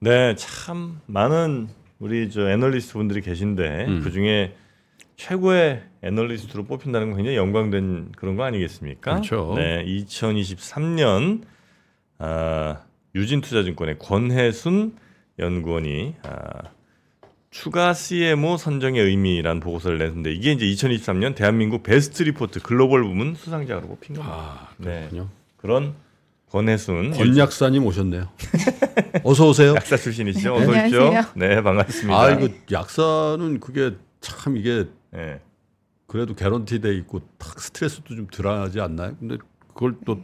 네, 참 많은 우리 저 애널리스트 분들이 계신데 음. 그 중에 최고의 애널리스트로 뽑힌다는 건 굉장히 영광된 그런 거 아니겠습니까? 그렇죠. 네, 2023년 아, 유진투자증권의 권혜순 연구원이 아, 추가 CMO 선정의 의미란 보고서를 냈는데 이게 이제 2023년 대한민국 베스트 리포트 글로벌 부문 수상자로 뽑힌 겁니다. 아, 네. 그렇군요. 그런 권혜순 권 약사님 오셨네요. 어서 오세요. 약사 출신이시죠? 어서 오십시오. 안녕하세요. 네, 반갑습니다. 아, 이거 약사는 그게 참 이게 네. 그래도 개런티 돼 있고 탁 스트레스도 좀 덜하지 않나요? 근데 그걸 또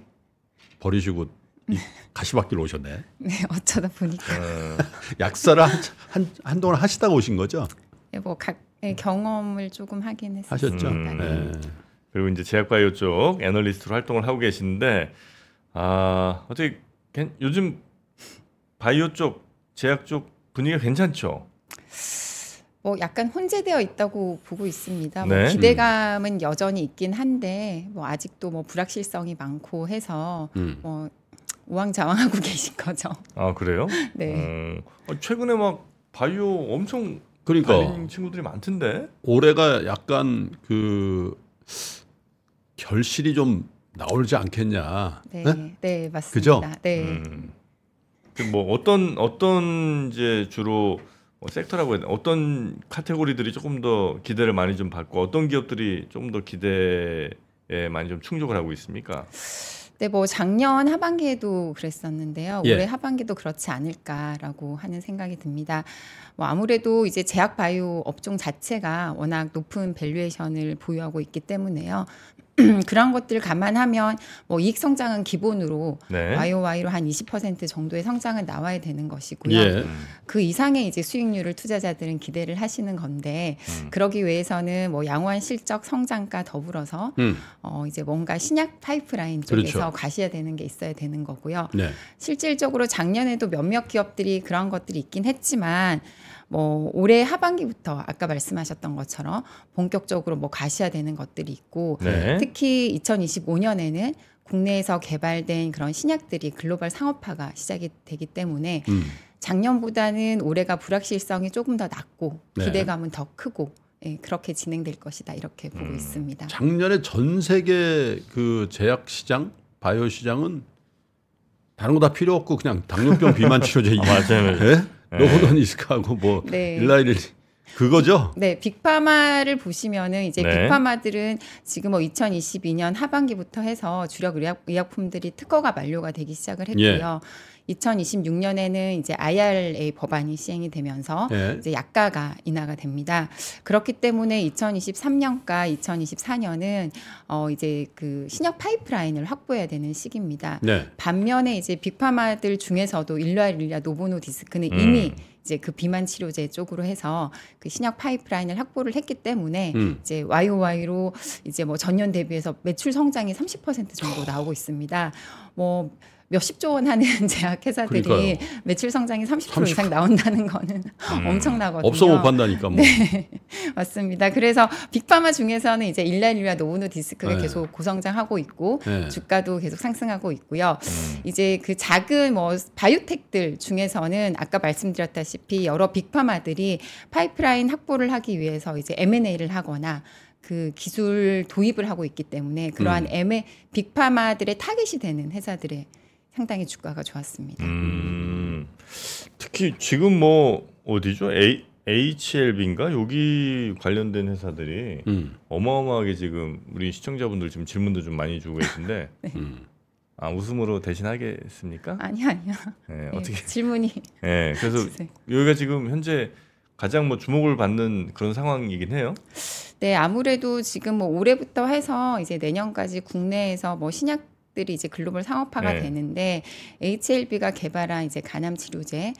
버리시고 이 가시밭길 오셨네. 네, 어쩌다 보니까 어, 약사를 한, 한 한동안 하시다가 오신 거죠? 뭐각 네, 경험을 조금 하긴 했어요. 하셨죠? 음. 네. 그리고 이제 제약바이오 쪽 애널리스트로 활동을 하고 계신데 아 어떻게 괜- 요즘 바이오 쪽 제약 쪽 분위기가 괜찮죠? 뭐 약간 혼재되어 있다고 보고 있습니다. 네. 뭐 기대감은 여전히 있긴 한데 뭐 아직도 뭐 불확실성이 많고 해서 음. 뭐 우왕좌왕하고 계신 거죠. 아 그래요? 네. 음, 어, 최근에 막 바이오 엄청 그러니까 달린 친구들이 많던데. 올해가 약간 그 결실이 좀 나오지 않겠냐. 네, 네? 네, 맞습니다. 그죠? 네. 음. 그뭐 어떤 어떤 이제 주로 뭐 섹터라고 해야 되나? 어떤 카테고리들이 조금 더 기대를 많이 좀 받고 어떤 기업들이 조금 더 기대에 많이 좀 충족을 하고 있습니까? 네, 뭐 작년 하반기에도 그랬었는데요. 예. 올해 하반기도 그렇지 않을까라고 하는 생각이 듭니다. 뭐 아무래도 이제 제약 바이오 업종 자체가 워낙 높은 valuation을 보유하고 있기 때문에요. 그런 것들을 감안하면 뭐 이익 성장은 기본으로 네. YOY로 한 20% 정도의 성장은 나와야 되는 것이고요. 예. 음, 그 이상의 이제 수익률을 투자자들은 기대를 하시는 건데 음. 그러기 위해서는 뭐 양호한 실적 성장과 더불어서 음. 어 이제 뭔가 신약 파이프라인 쪽에서 그렇죠. 가셔야 되는 게 있어야 되는 거고요. 네. 실질적으로 작년에도 몇몇 기업들이 그런 것들이 있긴 했지만 뭐 올해 하반기부터 아까 말씀하셨던 것처럼 본격적으로 뭐 가셔야 되는 것들이 있고 네. 특히 2025년에는 국내에서 개발된 그런 신약들이 글로벌 상업화가 시작이 되기 때문에 음. 작년보다는 올해가 불확실성이 조금 더 낮고 네. 기대감은 더 크고 예, 그렇게 진행될 것이다 이렇게 보고 음. 있습니다. 작년에 전 세계 그 제약 시장, 바이오 시장은 다른 거 다 필요 없고 그냥 당뇨병 비만 치료제 아, 맞아요. 예? 노보더니스크하고 뭐 네. 일라이릴 그거죠? 네, 빅파마를 보시면은 이제 네. 빅파마들은 지금 뭐 2022년 하반기부터 해서 주력 의약, 의약품들이 특허가 만료가 되기 시작을 예. 했고요. 2026년에는 이제 IRA 법안이 시행이 되면서 예. 이제 약가가 인하가 됩니다. 그렇기 때문에 2023년과 2024년은 어 이제 그 신약 파이프라인을 확보해야 되는 시기입니다. 네. 반면에 이제 big pharma들 중에서도 일라이 릴리나 노보 노디스크는 음. 이미 이제 그 비만 치료제 쪽으로 해서 그 신약 파이프라인을 확보를 했기 때문에 음. 이제 YOY로 이제 뭐 전년 대비해서 매출 성장이 30% 정도 나오고 있습니다. 뭐 몇십조 원 하는 제약 회사들이 그러니까요. 매출 성장이 30% 30%. 이상 나온다는 거는 음. 엄청나거든요. 없어 못 판다니까 뭐. 맞습니다. 그래서 빅파마 중에서는 이제 일라이릴리와 노보노디스크가 네. 계속 고성장하고 있고 네. 주가도 계속 상승하고 있고요. 음. 이제 그 작은 뭐 바이오텍들 중에서는 아까 말씀드렸다시피 여러 빅파마들이 파이프라인 확보를 하기 위해서 이제 M&A를 하거나 그 기술 도입을 하고 있기 때문에 그러한 음. M 빅파마들의 타겟이 되는 회사들의 상당히 주가가 좋았습니다. 음, 특히 지금 뭐 어디죠? A, HLB인가 여기 관련된 회사들이 음. 어마어마하게 지금 우리 시청자분들 지금 질문도 좀 많이 주고 계신데 음. 아 웃음으로 대신하겠습니까? 아니요, 아니요. 네, 예, 어떻게? 질문이 네, 그래서 주세요. 여기가 지금 현재 가장 뭐 주목을 받는 그런 상황이긴 해요. 네, 아무래도 지금 뭐 올해부터 해서 이제 내년까지 국내에서 뭐 신약 들이 이제 글로벌 상업화가 네. 되는데 HLB가 개발한 이제 간암 치료제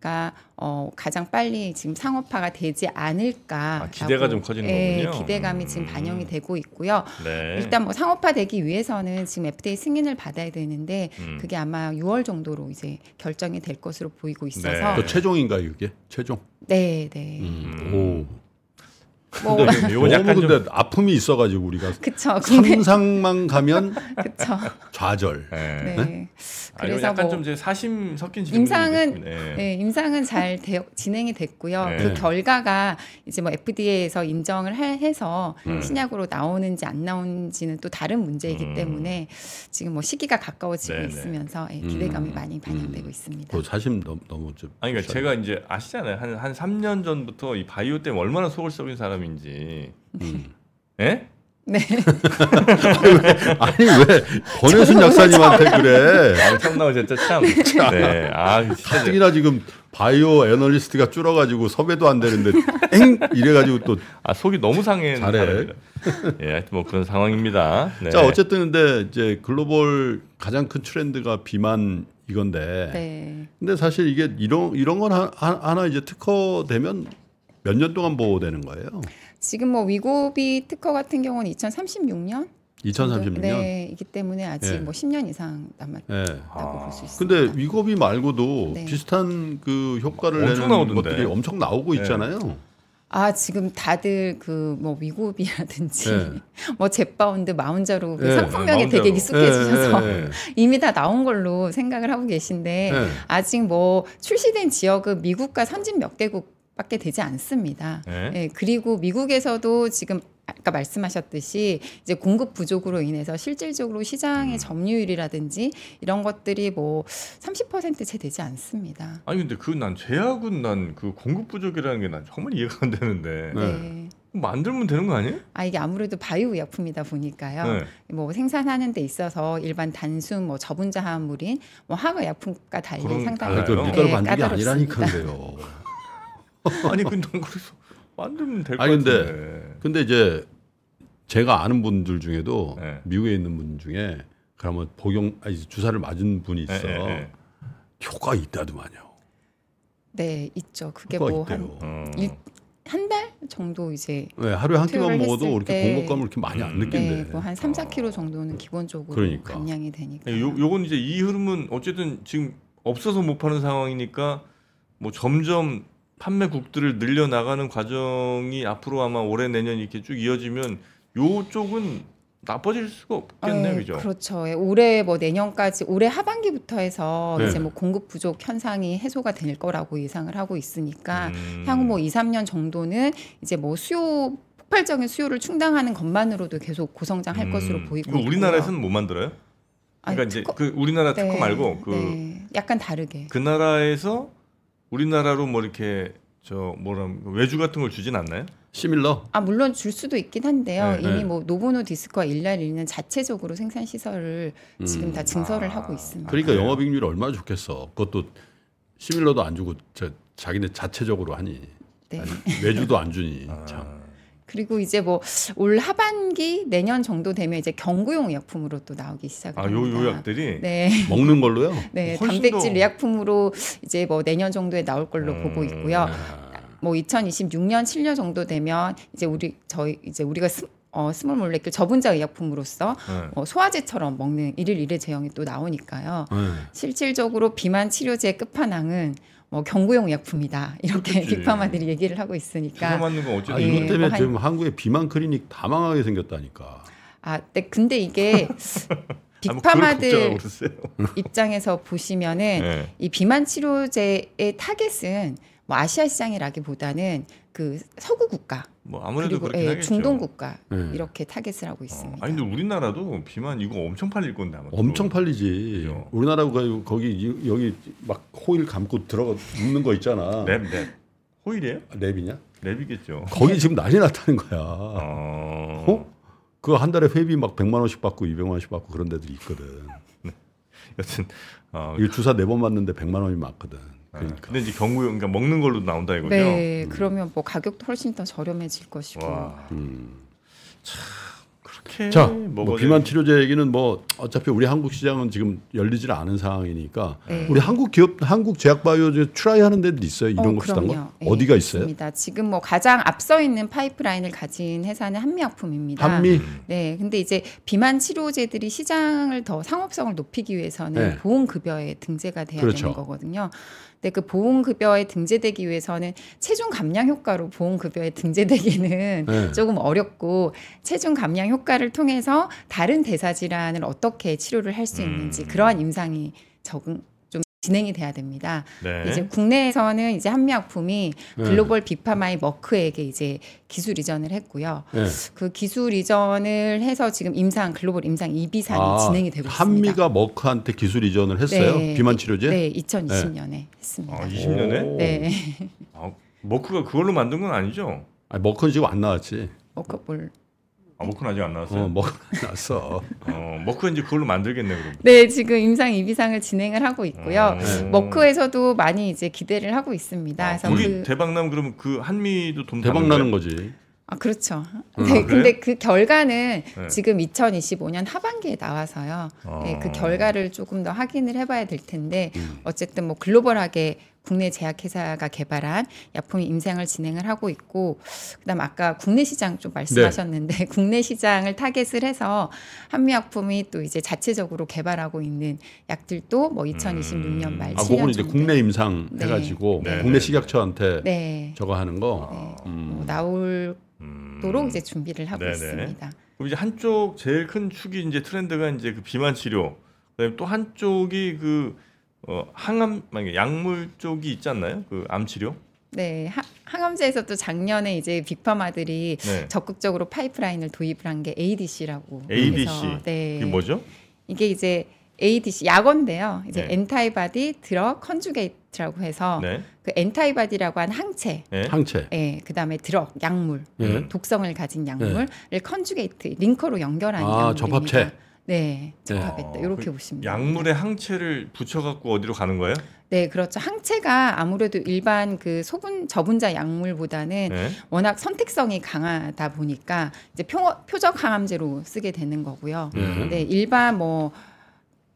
가 어 가장 빨리 지금 상업화가 되지 않을까. 아, 기대가 좀 커지는 거군요. 기대감이 지금 음. 반영이 되고 있고요. 네. 일단 뭐 상업화되기 위해서는 지금 FDA 승인을 받아야 되는데 음. 그게 아마 6월 정도로 이제 결정이 될 것으로 보이고 있어서 네. 그 최종인가요, 이게? 최종. 네, 네. 음. 음. 오. 뭐 근데 너무 약간 좀- 근데 아픔이 있어가지고 우리가 그쵸. 국내 상상만 가면 그쵸. 좌절. 네. 네. 아, 이건 그래서 약간 뭐 좀 이제 사심 섞인 질문이 임상은 네. 네, 임상은 잘 되어, 진행이 됐고요. 네. 그 결과가 이제 뭐 FDA에서 인정을 해, 해서 음. 신약으로 나오는지 안 나오는지는 또 다른 문제이기 음. 때문에 지금 뭐 시기가 가까워지고 네네. 있으면서 예, 기대감이 음. 많이 반영되고 있습니다. 그 사심 너무, 너무 좀. 아니 그러니까 제가 이제 아시잖아요. 한 한 3년 전부터 이 바이오 때문에 얼마나 속을 썩인 사람 인지. 음. 예? 네. 아니 왜 권혜순 약사님한테 그래? 아, 처음 나오셨죠 참. 네. 아 진짜. 가뜩이나 지금 바이오 애널리스트가 줄어가지고 섭외도 안 되는데 엥 이래가지고 또. 아 속이 너무 상해. 잘해. 예, 하여튼 뭐 그런 상황입니다. 네. 자 어쨌든 근데 이제 글로벌 가장 큰 트렌드가 비만 이건데. 네. 근데 사실 이게 이런 이런 건 하나 이제 특허되면 몇 년 동안 보호되는 거예요? 지금 뭐 위고비 특허 같은 경우는 2036년 2036년. 네, 이기 때문에 아직 예. 뭐 10년 이상 남았다고 예. 볼수 있습니다. 근데 위고비 말고도 네. 비슷한 그 효과를 엄청 내는 나오던데. 것들이 엄청 나오고 네. 있잖아요. 아 지금 다들 그 뭐 위고비라든지 네. 뭐 젯바운드 마운저로 그 네, 상품명에 마운저로. 되게 익숙해지셔서 예, 예, 이미 다 나온 걸로 생각을 하고 계신데 예. 아직 뭐 출시된 지역은 미국과 선진 몇 개국 밖에 되지 않습니다. 네. 예, 그리고 미국에서도 지금 아까 말씀하셨듯이 이제 공급 부족으로 인해서 실질적으로 시장의 음. 점유율이라든지 이런 것들이 뭐 30%채 되지 않습니다. 아니 근데 그 난 제약은 난 그 공급 부족이라는 게 난 정말 이해가 안 되는데 네. 네. 만들면 되는 거 아니에요? 아 이게 아무래도 바이오 의약품이다 보니까요. 네. 뭐 생산하는 데 있어서 일반 단순 뭐 저분자 화합물인 뭐 화학 의약품과 달리 상당히 아, 그 네, 반죽이 까다롭습니다. 아니라니까요. 아니 근데 난 그래서 만들면 될 것 아니, 근데 같은데. 근데 이제 제가 아는 분들 중에도 네. 미국에 있는 분 중에 그러면 복용 아니 주사를 맞은 분이 있어. 예, 예, 예. 효과 있다더만요. 네, 있죠. 그게 효과 뭐한 있대요. 어. 일- 한 달 정도 이제 네, 하루에 한 끼만 투여를 먹어도 했을 그렇게 때 공복감을 그렇게 많이 안 음. 느낀대. 네, 뭐한 3, 4kg 정도는 기본적으로 그러니까. 감량이 되니까. 요 요건 이제 이 흐름은 어쨌든 지금 없어서 못 파는 상황이니까 뭐 점점 판매국들을 늘려 나가는 과정이 앞으로 아마 올해 내년 이렇게 쭉 이어지면 요쪽은 나빠질 수가 없겠네요, 네, 그죠? 그렇죠. 예, 올해 뭐 내년까지 올해 하반기부터 해서 네. 이제 뭐 공급 부족 현상이 해소가 될 거라고 예상을 하고 있으니까 음. 향후 뭐 2, 3년 정도는 이제 뭐 수요 폭발적인 수요를 충당하는 것만으로도 계속 고성장할 음. 것으로 보이고. 우리나라에서는 못 만들어요? 그러니까 아니, 이제 특허- 그 우리나라 특허 네, 말고 그그 네, 약간 다르게. 나라에서 우리나라로 뭐 이렇게 저 뭐라 외주 같은 걸 주진 않나요? 시밀러. 아 물론 줄 수도 있긴 한데요. 네, 이미 네. 뭐 노보노 디스크와 일랄일는 자체적으로 생산 시설을 지금 음. 다 증설을 아, 하고 있습니다. 그러니까 그래요? 영업이익률이 얼마나 좋겠어. 그것도 시밀러도 안 주고 저 자기네 자체적으로 하니 네. 아니, 외주도 안 주니 아. 참. 그리고 이제 뭐 올 하반기 내년 정도 되면 이제 경구용 의약품으로 또 나오기 시작을 아, 합니다. 요 요 약들이 네, 먹는 걸로요. 네 단백질 더- 의약품으로 이제 뭐 내년 정도에 나올 걸로 음, 보고 있고요. 뭐 2026년 7년 정도 되면 이제 우리 저희 이제 우리가 스, 어, small molecule 저분자 의약품으로서 네. 어, 소화제처럼 먹는 일일 일회 제형이 또 나오니까요. 네. 실질적으로 비만 치료제의 끝판왕은 뭐 경구용 의약품이다 이렇게. 빅파마들이 얘기를 하고 있으니까 맞는 건 어쨌든 아, 예, 이것 뭐 때문에 한- 지금 한국에 비만 클리닉 다 망하게 생겼다니까. 아, 네, 근데 이게 아, 뭐 빅파마들. 입장에서 보시면은 네. 이 비만 치료제의 타겟은 뭐 아시아 시장이라기보다는 그 서구 국가 뭐 아무래도 그리고 예, 하겠죠. 중동 국가 네. 이렇게 타겟을 하고 어, 있습니다. 아니 근데 우리나라도 비만 이거 엄청 팔릴 건데 아마. 엄청 팔리지. 그죠. 우리나라 가 거기 이- 여기 막 호일 감고 들어가 눕는 거 있잖아. wrap wrap. 호일이에요? wrap이냐? wrap이겠죠. 거기 지금 난리 났다는 거야. 어. 어? 그거 한 달에 회비 막 100만 원씩 받고 200만 원씩 받고 그런 데들이 있거든. 여튼 어, 이거 주사 네 번 맞는데 100만 원이 맞거든. 아, 그러니까. 근데 이제 경구용 그러니까 먹는 걸로 나온다 이거죠. 네, 그러면 뭐 가격도 훨씬 더 저렴해질 것이고. 와. 음. 그렇게 자, 뭐 비만 치료제 얘기는 뭐 어차피 우리 한국 시장은 지금 열리질 않은 상황이니까 네. 우리 한국 기업 한국 제약 바이오 이제 try 하는 데도 있어요. 이런 어, 거 비슷한. 거? 예, 어디가 있어요? 있습니다. 지금 뭐 가장 앞서 있는 파이프라인을 가진 회사는 한미약품입니다. 한미 네, 근데 이제 비만 치료제들이 시장을 더 상업성을 높이기 위해서는 네. 보험 급여에 등재가 돼야 그렇죠. 되는 거거든요. 근데 그 보험급여에 등재되기 위해서는 체중 감량 효과로 보험급여에 등재되기는 네. 조금 어렵고 체중 감량 효과를 통해서 다른 대사 질환을 어떻게 치료를 할 수 있는지 음. 그러한 임상이 적응 좀 진행이 돼야 됩니다. 네. 이제 국내에서는 이제 한미약품이 네. 글로벌 비파마이 머크에게 이제 기술 이전을 했고요. 네. 그 기술 이전을 해서 지금 임상 글로벌 임상 2비상이 아, 진행이 되고 있습니다. 한미가 머크한테 기술 이전을 했어요. 네. 비만 치료제. 네, 2020년에 했습니다. 아, 20년에? 오. 네. 아, 머크가 그걸로 만든 건 아니죠? 아니, 머크는 지금 안 나왔지. 머크볼. 아, 머크는 아직 안 나왔어요. 어, 머크 나왔어. 어, 머크 이제 그걸로 만들겠네 그럼. 네, 지금 임상 2비상을 진행을 하고 있고요. 어. 머크에서도 많이 이제 기대를 하고 있습니다. 아, 그래서 우리 그, 대박 나면 그러면 그 한미도 돈 대박 나는? 거지. 아 그렇죠. 음, 네, 아, 근데 그 결과는 네. 지금 2025년 하반기에 나와서요. 네, 그 어. 결과를 조금 더 확인을 해봐야 될 텐데 음. 어쨌든 뭐 글로벌하게 국내 제약회사가 개발한 약품이 임상을 진행을 하고 있고 그다음 아까 국내 시장 좀 말씀하셨는데 국내 시장을 타겟을 해서 한미약품이 또 이제 자체적으로 개발하고 있는 약들도 뭐 2026년 말 아, 7년 그거는 이제 국내 임상 네. 해가지고 네. 국내 식약처한테 네, 저거 하는 거. 네. 음. 뭐 나오도록 음. 이제 준비를 하고 네네. 있습니다. 그럼 이제 한쪽 제일 큰 축이 이제 트렌드가 이제 그 비만 치료. 그다음에 또 한쪽이 그 어, 항암 만약 약물 쪽이 있지 않나요? 그 암 치료. 네, 하- 항암제에서도 작년에 이제 빅파마들이 네. 적극적으로 파이프라인을 도입을 한 게 ADC라고 ADC. 해서 네. 이게 뭐죠? 이게 이제 ADC 약어인데요. 이제 네. antibody drug conjugate라고 해서 네. 그 antibody라고 한 항체, 네. 항체. 예, 그다음에 drug 약물, 예. 독성을 가진 약물을 conjugate linker로 연결하는 아, 약물입니다. 접합체. 네, 접합했다. 어, 이렇게 그 보시면 됩니다. 약물에 항체를 붙여 갖고 어디로 가는 거예요? 네, 그렇죠. 항체가 아무래도 일반 그 소분 저분자 약물보다는 네. 워낙 선택성이 강하다 보니까 이제 표, 표적 항암제로 쓰게 되는 거고요. 예. 네, 일반 뭐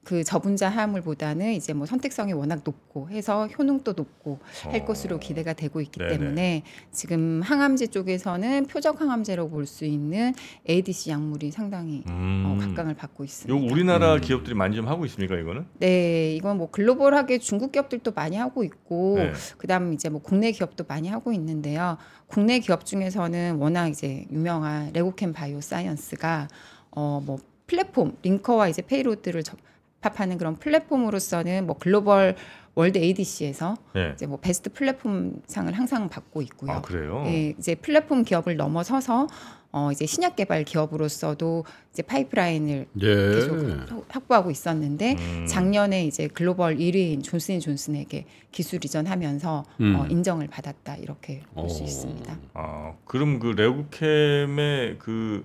그 저분자 약물보다는 이제 뭐 선택성이 워낙 높고 해서 효능도 높고 할 어. 것으로 기대가 되고 있기 네네. 때문에 지금 항암제 쪽에서는 표적 항암제로 볼 수 있는 ADC 약물이 상당히 음. 어, 각광을 받고 요 있습니다. 우리나라 음. 기업들이 많이 좀 하고 있습니까 이거는? 네, 이건 뭐 global하게 중국 기업들도 많이 하고 있고 네. 그다음 이제 뭐 국내 기업도 많이 하고 있는데요. 국내 기업 중에서는 워낙 이제 유명한 레고캠 바이오 사이언스가 어 뭐 플랫폼 linker와 이제 payload를 접합하는 그런 플랫폼으로서는 뭐 글로벌 World ADC에서 네. 이제 뭐 베스트 플랫폼 상을 항상 받고 있고요. 아 그래요? 예, 이제 플랫폼 기업을 넘어서서 어 이제 신약 개발 기업으로서도 이제 파이프라인을 계속 예. 확보하고 있었는데 음. 작년에 이제 글로벌 1위인 존슨앤존슨에게 기술 이전하면서 음. 어, 인정을 받았다 이렇게 볼수 오. 있습니다. 아 그럼 그 레고캠의 그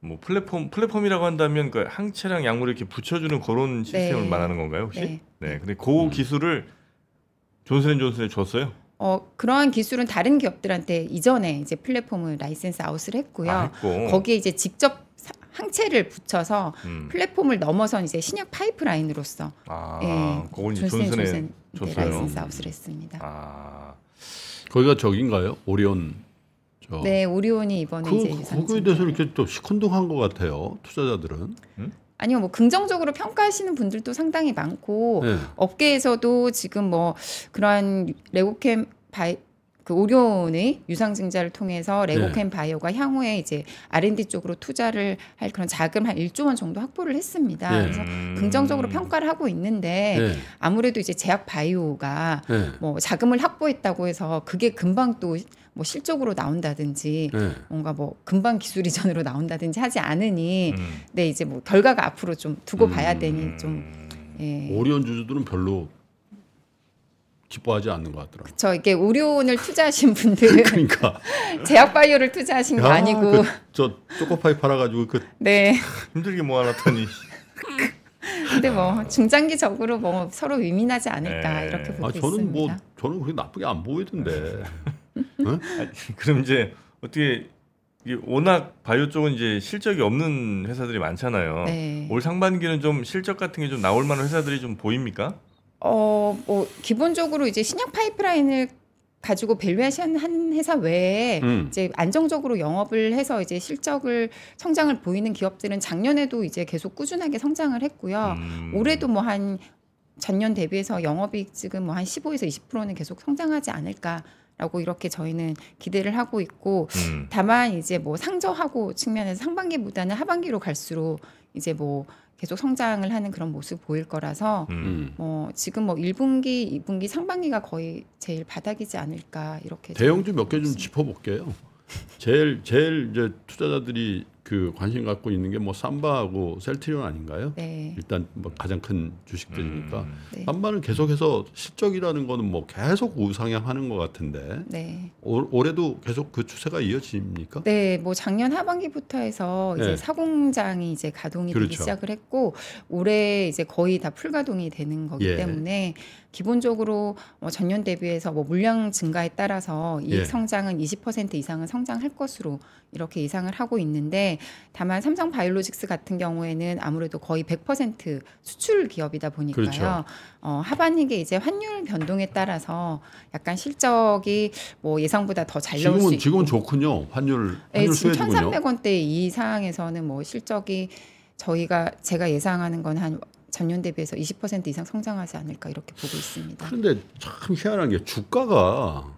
뭐 플랫폼 플랫폼이라고 한다면 그 항체랑 약물을 이렇게 붙여주는 그런 시스템을 네. 말하는 건가요 혹시? 네. 네. 근데 그 음. 기술을 존슨앤존슨에 줬어요? 어, 그러한 기술은 다른 기업들한테 이전에 이제 플랫폼을 license out을 했고요. 아, 했고. 거기에 이제 직접 사- 항체를 붙여서 음. 플랫폼을 넘어선 이제 신약 파이프라인으로서 아, 예, 이제 존슨앤 존슨에 존슨 네. license out을 했습니다. 아, 거기가 저긴가요? 오리온. 저. 네, 오리온이 이번에 그 이제 유상 그거에 대해서 이렇게 또 시큰둥한 것 같아요. 투자자들은. 아니요, 뭐 긍정적으로 평가하시는 분들도 상당히 많고 네. 업계에서도 지금 뭐 그러한 레고캠 바이 그 오리온의 유상증자를 통해서 레고캠 바이오가 향후에 이제 R&D 쪽으로 투자를 할 그런 자금 한 1조 원 정도 확보를 했습니다. 네. 그래서 음. 긍정적으로 평가를 하고 있는데 네. 아무래도 이제 제약 바이오가 네. 뭐 자금을 확보했다고 해서 그게 금방 또 뭐 실적으로 나온다든지 네. 뭔가 뭐 금방 기술 이전으로 나온다든지 하지 않으니 음. 네 이제 뭐 결과가 앞으로 좀 두고 봐야 되니 음. 좀 예. 오리온 주주들은 별로 기뻐하지 않는 것 같더라고. 저 이게 오리온을 투자하신 분들 그러니까 제약 바이오를 투자하신 거 야, 아니고 그, 저 초코파이 팔아가지고 그 네 힘들게 모아놨더니 근데 뭐 중장기적으로 뭐 서로 의미나지 않을까 네. 이렇게 보고 아, 저는 있습니다. 뭐 저는 그렇게 나쁘게 안 보이던데. 아니, 그럼 이제 어떻게 워낙 바이오 쪽은 이제 실적이 없는 회사들이 많잖아요. 네. 올 상반기는 좀 실적 같은 게 좀 나올 만한 회사들이 좀 보입니까? 어, 뭐 기본적으로 이제 신약 파이프라인을 가지고 valuation 한 회사 외에 음. 이제 안정적으로 영업을 해서 이제 실적을 성장을 보이는 기업들은 작년에도 이제 계속 꾸준하게 성장을 했고요. 음. 올해도 뭐 한 전년 대비해서 영업이익 지금 뭐 한 15에서 20%는 계속 성장하지 않을까 라고 이렇게 저희는 기대를 하고 있고 음. 다만 이제 뭐 상저하고 측면에서 상반기보다는 하반기로 갈수록 이제 뭐 계속 성장을 하는 그런 모습 보일 거라서 음. 음. 뭐 지금 뭐 1분기, 2분기 상반기가 거의 제일 바닥이지 않을까 이렇게 대형주 몇개 좀 짚어볼게요. 제일 제일 이제 투자자들이 그 관심 갖고 있는 게 뭐 삼바하고 셀트리온 아닌가요? 네. 일단 뭐 가장 큰 주식들이니까 음. 네. 삼바는 계속해서 실적이라는 거는 뭐 계속 우상향하는 것 같은데 네. 올, 올해도 계속 그 추세가 이어집니까? 네, 뭐 작년 하반기부터 해서 이제 네. 사공장이 이제 가동이 되기 그렇죠. 시작을 했고 올해 이제 거의 다 풀가동이 되는 거기 예. 때문에 기본적으로 뭐 전년 대비해서 뭐 물량 증가에 따라서 이익 예. 성장은 20% 이상은 성장할 것으로 이렇게 예상을 하고 있는데 다만 삼성 바이오로직스 같은 경우에는 아무래도 거의 100% 수출 기업이다 보니까요. 그렇죠. 어, 하반기에 이제 환율 변동에 따라서 약간 실적이 뭐 예상보다 더 잘 나올 수 있고 지금은 좋군요. 환율 네, 환율 지금 수혜주군요. 1,300원대 이상에서는 뭐 실적이 저희가 제가 예상하는 건 한 전년 대비해서 20% 이상 성장하지 않을까 이렇게 보고 있습니다. 그런데 참 희한한 게 주가가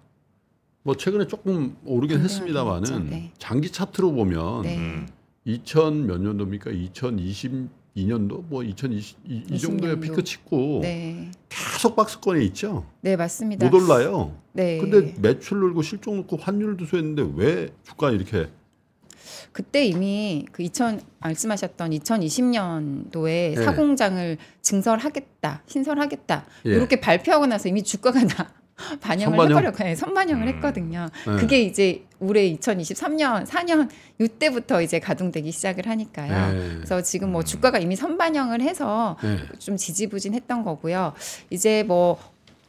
뭐 최근에 조금 오르긴 했습니다만은. 네. 장기 차트로 보면 네. 음. 2000 몇 년도입니까? 2022년도 뭐 2020 이, 이 정도에 20년도. 피크 찍고 네, 계속 박스권에 있죠. 네 맞습니다. 못 올라요. 네. 근데 매출 늘고 실적 늘고 환율 도 수했는데 왜 주가 이렇게 그때 이미 그 2000 말씀하셨던 2020년도에 네. 사공장을 증설하겠다, 신설하겠다 예. 이렇게 발표하고 나서 이미 주가가 다 반영을 선반영? 해버렸고 네, 선반영을 음. 했거든요. 네. 그게 이제 올해 2023년 4년 이때부터 이제 가동되기 시작을 하니까요. 네. 그래서 지금 뭐 음. 주가가 이미 선반영을 해서 네. 좀 지지부진했던 거고요. 이제 뭐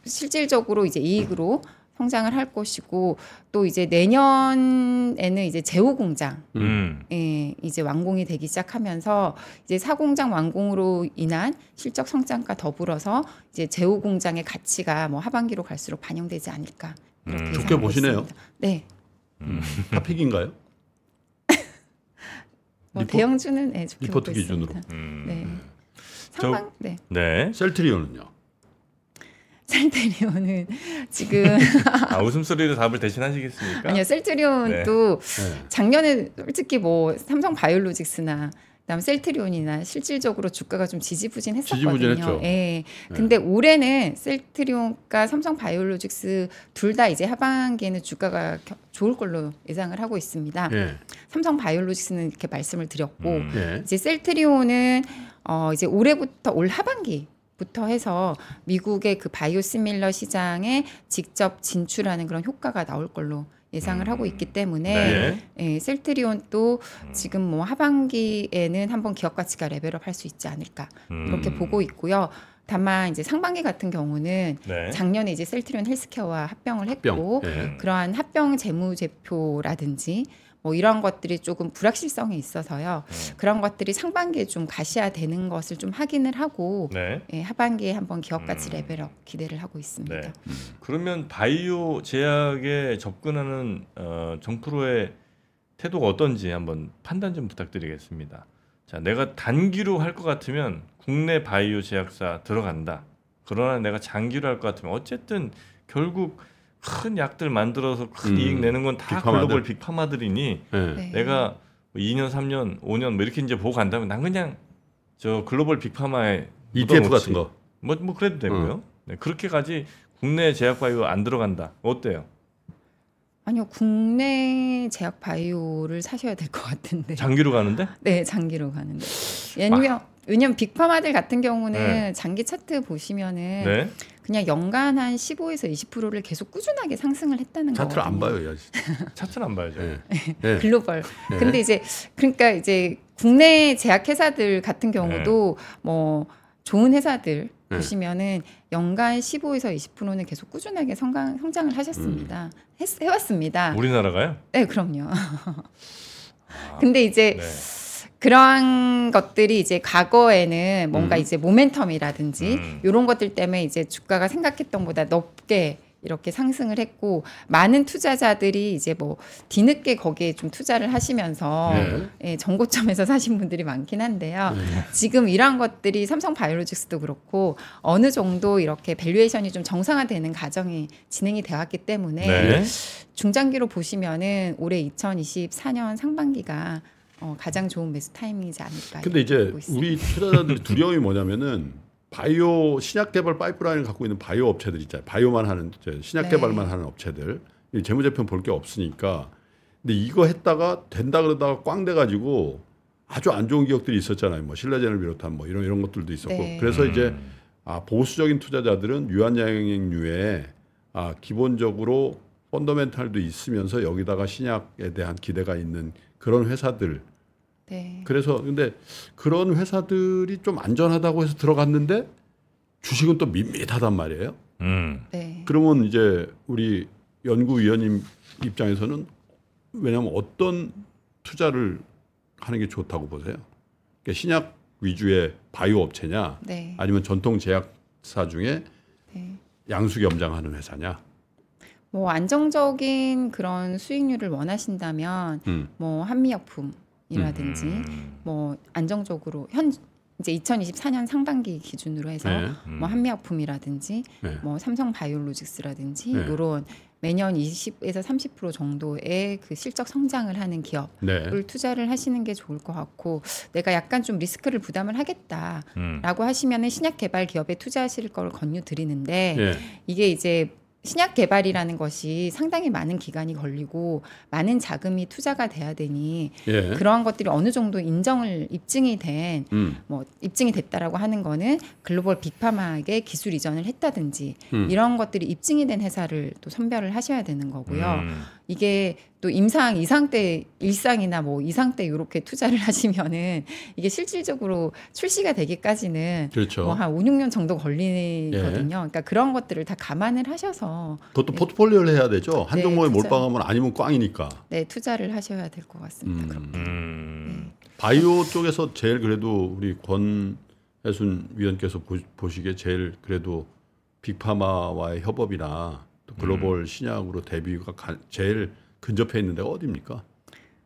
실질적으로 이제 이익으로 성장을 할 것이고 또 이제 내년에는 이제 제호 공장 음. 예, 이제 완공이 되기 시작하면서 이제 사공장 완공으로 인한 실적 성장과 더불어서 이제 제호 공장의 가치가 뭐 하반기로 갈수록 반영되지 않을까 음. 좋게 보시네요. 있습니다. 네, 음. 탑픽인가요? 뭐 리포- 대형주는 네, 좋게 리포트 보고 있습니다. 기준으로. 음. 네, 저- 상방 네. 네. 셀트리온은요? 셀트리온은 지금 아, 웃음소리로 답을 대신하시겠습니까? 아니요 셀트리온도 네. 작년에 솔직히 뭐 삼성 바이오로직스나 그다음 셀트리온이나 실질적으로 주가가 좀 지지부진했었거든요. 지지부진했죠. 예. 근데 올해는 셀트리온과 삼성 바이오로직스 둘 다 이제 하반기에는 주가가 겨- 좋을 걸로 예상을 하고 있습니다. 예. 삼성 바이오로직스는 이렇게 말씀을 드렸고 음. 예. 이제 셀트리온은 어 이제 올해부터 올 하반기 부터 해서 미국의 그 바이오시밀러 시장에 직접 진출하는 그런 효과가 나올 걸로 예상을 음. 하고 있기 때문에 네. 예, 셀트리온도 음. 지금 뭐 하반기에는 한번 기업 가치가 level up 할 수 있지 않을까 음. 이렇게 보고 있고요. 다만 이제 상반기 같은 경우는 네. 작년에 이제 셀트리온 헬스케어와 합병을 합병. 했고 예. 그러한 합병 재무제표라든지 뭐 이런 것들이 조금 불확실성이 있어서요. 음. 그런 것들이 상반기에 좀 가시화되는 것을 좀 확인을 하고 네. 예, 하반기에 한번 기업 가치 음. 레벨업 기대를 하고 있습니다. 네. 그러면 바이오 제약에 접근하는 어, 정프로의 태도가 어떤지 한번 판단 좀 부탁드리겠습니다. 자, 내가 단기로 할 것 같으면 국내 바이오 제약사 들어간다. 그러나 내가 장기로 할 것 같으면 어쨌든 결국 큰 약들 만들어서 큰 음, 이익 내는 건다 빅파마들. 글로벌 빅파마들이니 예. 네. 내가 뭐 2년, 3년, 5년 뭐 이렇게 이제 보고 간다면 난 그냥 저 글로벌 빅파마에 ETF 묻어놓지. 같은 거. 뭐, 뭐 그래도 되고요. 네, 그렇게 가지 국내 제약 바이오 안 들어간다. 어때요? 아니요, 국내 제약 바이오를 사셔야 될 것 같은데. 장기로 가는데? 네, 장기로 가는데. 왜냐면 왜냐면 빅파마들 같은 경우는 네. 장기 차트 보시면은 네. 그냥 연간 한 15에서 20%를 계속 꾸준하게 상승을 했다는 차트를 안 거거든요. 봐요, 야. 진짜. 차트는 안 봐야죠. 예. 예. 글로벌. 예. 근데 이제 그러니까 이제 국내 제약 회사들 같은 경우도 네. 뭐 좋은 회사들 네. 보시면은 연간 15에서 20%는 계속 꾸준하게 성장, 성장을 하셨습니다. 음. 했, 해왔습니다. 우리나라가요? 네, 그럼요. 아, 근데 이제 네. 그러한 것들이 이제 과거에는 뭔가 음. 이제 모멘텀이라든지 음. 이런 것들 때문에 이제 주가가 생각했던 보다 높게 이렇게 상승을 했고 많은 투자자들이 이제 뭐 뒤늦게 거기에 좀 투자를 하시면서 네. 예, 정고점에서 사신 분들이 많긴 한데요. 네. 지금 이러한 것들이 삼성 바이오로직스도 그렇고 어느 정도 이렇게 valuation이 좀 정상화되는 과정이 진행이 되었기 때문에 네. 중장기로 보시면은 올해 2024년 상반기가 어, 가장 좋은 매수 타이밍이지 않을까. 근데 이제. 우리 투자자들이 두려움이 뭐냐면은 바이오 신약 개발 파이프라인을 갖고 있는 바이오 업체들 있잖아요. 바이오만 하는 이제 신약 네. 개발만 하는 업체들. 이 재무제표 볼게 없으니까. 근데 이거 했다가 된다 그러다가 꽝 돼가지고 아주 안 좋은 기업들이 있었잖아요. 뭐 신라젠을 비롯한 뭐 이런 이런 것들도 있었고. 네. 그래서 이제 음. 아, 보수적인 투자자들은 유한양행류에 아, 기본적으로 펀더멘탈도 있으면서 여기다가 신약에 대한 기대가 있는 그런 회사들 네. 그래서 근데 그런 회사들이 좀 안전하다고 해서 들어갔는데 주식은 또 밋밋하단 말이에요. 음. 네. 그러면 이제 우리 연구위원님 입장에서는 왜냐하면 어떤 투자를 하는 게 좋다고 보세요? 그러니까 신약 위주의 바이오 업체냐, 네. 아니면 전통 제약사 중에 네. 양수 겸장하는 회사냐? 뭐 안정적인 그런 수익률을 원하신다면 음. 뭐 한미약품 이라든지 음. 뭐 안정적으로 현 이제 2024년 상반기 기준으로 해서 네. 음. 뭐 한미약품이라든지 네. 뭐 삼성 바이오로직스라든지 네. 이런 매년 20에서 30% 정도의 그 실적 성장을 하는 기업을 네. 투자를 하시는 게 좋을 것 같고 내가 약간 좀 리스크를 부담을 하겠다라고 음. 하시면은 신약 개발 기업에 투자하실 걸 권유 드리는데 예. 이게 이제 신약 개발이라는 것이 상당히 많은 기간이 걸리고 많은 자금이 투자가 돼야 되니 예. 그러한 것들이 어느 정도 인정을 입증이 된 음. 뭐 입증이 됐다라고 하는 거는 글로벌 빅파마에게 기술 이전을 했다든지 음. 이런 것들이 입증이 된 회사를 또 선별을 하셔야 되는 거고요. 음. 이게 또 임상 이상 때 일상이나 뭐 이상 때 이렇게 투자를 하시면은 이게 실질적으로 출시가 되기까지는 그렇죠. 뭐한 5, 6년 정도 걸리거든요. 그러니까 그런 것들을 다 감안을 하셔서 그것도 포트폴리오를 해야 되죠. 한 네, 종목에 투자. 몰빵하면 아니면 꽝이니까. 네, 투자를 하셔야 될 것 같습니다. 그럼. 음. 음. 바이오 쪽에서 제일 그래도 우리 권혜순 위원께서 보, 보시기에 제일 그래도 빅파마와의 협업이나 또 글로벌 신약으로 대비가 가, 제일 근접해 있는 데가 어디입니까?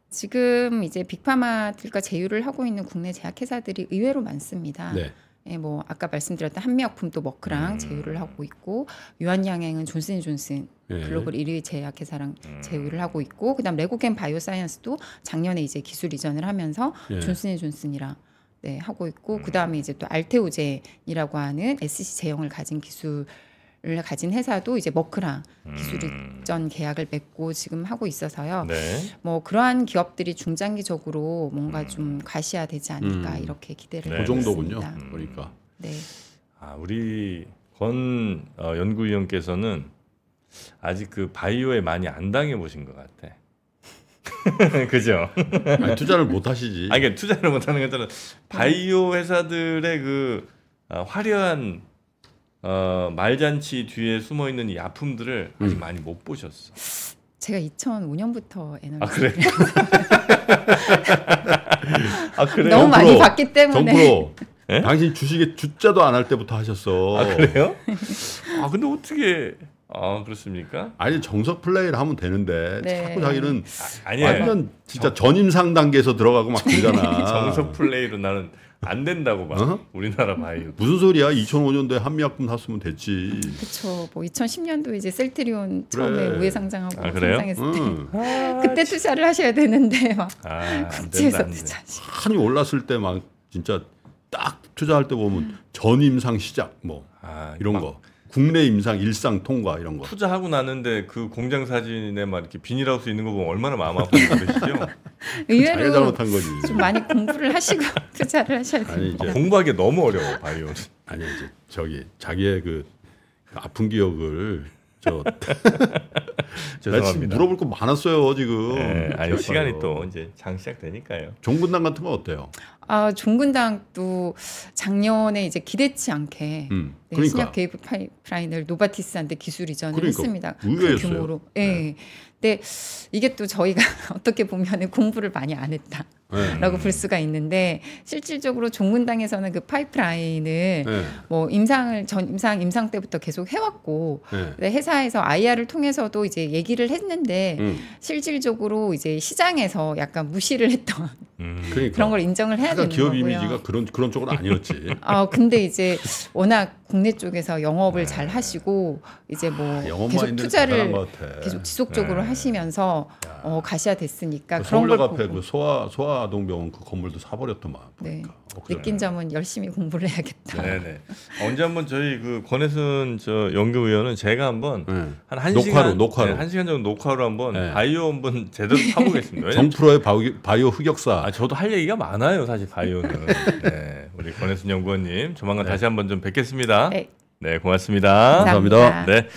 지금 이제 빅파마들과 제휴를 하고 있는 국내 제약회사들이 의외로 많습니다. 네. 예, 뭐 아까 말씀드렸던 한미약품도 머크랑 음. 제휴를 하고 있고 유한양행은 존슨존슨 예. 글로벌 1위 제약회사랑 음. 제휴를 하고 있고 그다음 레고겐 바이오사이언스도 작년에 이제 기술 이전을 하면서 예. 존슨앤존슨이랑 네, 하고 있고 그다음에 이제 또 알테오젠이라고 하는 SC 제형을 가진 기술을 가진 회사도 이제 머크랑 기술 음. 이전 계약을 맺고 지금 하고 있어서요. 네. 뭐 그러한 기업들이 중장기적으로 뭔가 좀 과시화 되지 않을까 음. 이렇게 기대를 네. 그 하고 정도군요. 있습니다. 그러니까 네. 아, 우리 권 어, 연구위원께서는 아직 그 바이오에 많이 안 당해 보신 것 같아. 그죠? 아니, 투자를 못 하시지. 아니, 그러니까 투자를 못하는 것들은 바이오 회사들의 그 어, 화려한 어, 말잔치 뒤에 숨어 있는 이 아픔들을 아직 많이 못 보셨어. 제가 2005년부터 에너지 아 그래? 아 그래요? 너무 많이 봤기 때문에 정프로 예? 당신 주식에 주자도 안 할 때부터 하셨어. 아 그래요? 아 근데 어떻게? 아 그렇습니까? 아니 정석 플레이를 하면 되는데 네. 자꾸 자기는 아, 아니에요. 완전 진짜 전임상 단계에서 들어가고 막 그러잖아. 정석 플레이로 나는 안 된다고 봐. 어? 우리나라 바이오. 무슨 소리야? 2005년도에 한미약품 샀으면 됐지. 그렇죠. 뭐 2010년도 이제 셀트리온 처음에 그래. 우회 상장하고 아, 그래요? 상장했을 때 응. 그때 투자를 하셔야 되는데 막 아, 안 된다, 국지에서 안 돼. 투자하시. 한이 올랐을 때 막 진짜 딱 투자할 때 보면 전임상 시작 뭐 아, 이런 막 거. 국내 임상 일상 통과 이런 거. 투자하고 나는데 그 공장 사진에 막 이렇게 비닐하우스 있는 거 보면 얼마나 마음? 자기가 의외로 잘못한 거지. 좀 많이 공부를 하시고 투자를 하셔야 아니 됩니다. 이제 공부하기 너무 어려워 바이오는. 아니 이제 저기 자기의 그 아픈 기억을 저 나 지금 죄송합니다. 물어볼 거 많았어요 지금. 네, 아니 시간이. 또 이제 장 시작되니까요. 종군당 같은 건 어때요? 아, 종군당도 작년에 이제 기대치 않게 음. 네, 그러니까 신약 개입 파이프라인을 노바티스한테 기술 이전을 그러니까 했습니다. 큰 의외였어요. 규모로. 예. 근데 이게 또 저희가 어떻게 보면은 공부를 많이 안 했다. 네. 라고 볼 수가 있는데 실질적으로 종군당에서는 그 파이프라인을 네. 뭐 임상을 전 임상 임상 때부터 계속 해왔고 네. 회사에서 IR을 통해서도 이제 얘기를 했는데 음. 실질적으로 이제 시장에서 약간 무시를 했던 음. 그러니까 그런 걸 인정을 해야 되는 기업 거고요. 이미지가 그런 그런 쪽은 아니었지. 아 근데 이제 워낙 국내 쪽에서 영업을 잘 하시고 이제 뭐 아, 계속 투자를. 계속 지속적으로 네. 하시면서 어, 가셔야 됐으니까 그 그런 걸 서울역 보고 앞에 그 소아 소아동병원 그 건물도 사버렸더만. 네. 보니까. 엊그제. 느낀 점은 열심히 공부를 해야겠다. 네네. 언제 한번 저희 그 권혜순 저 연구 의원은 제가 한번 네. 한한 녹화로, 시간 녹화로. 네, 한 시간 정도 녹화로 한번 네. 바이오 한번 제대로 타보겠습니다. 왜냐면 정프로의 바이오, 바이오 흑역사. 아 저도 할 얘기가 많아요 사실 바이오는. 네, 우리 권혜순 연구원님 조만간 네. 다시 한번 좀 뵙겠습니다. 네. 네, 고맙습니다. 감사합니다. 네.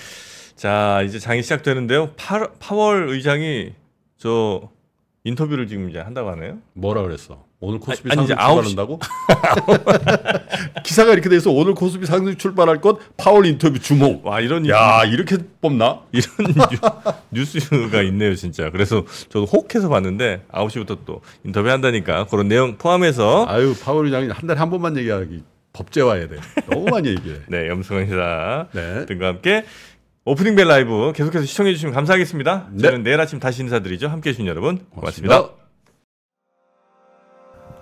자, 이제 장이 시작되는데요. 파, 파월 의장이 저 인터뷰를 지금 이제 한다고 하네요. 뭐라 그랬어? 오늘 코스피 아니, 상승 출발한다고? 기사가 이렇게 돼서 오늘 코스피 상승 출발할 것 파월 인터뷰 주목. 와, 이런 야 이렇게 뽑나? 이런 뉴, 뉴스가 있네요, 진짜. 그래서 저도 혹해서 봤는데 9시부터 또 인터뷰 한다니까 그런 내용 포함해서 아유 파월 의장이 한 달에 한 번만 얘기하기 법제화해야 돼. 너무 많이 얘기해. 네, 염승환 기자 네. 등과 함께 오프닝 벨 라이브 계속해서 시청해 주시면 감사하겠습니다. 네. 저는 내일 아침 다시 인사드리죠. 함께 해 주신 여러분 고맙습니다.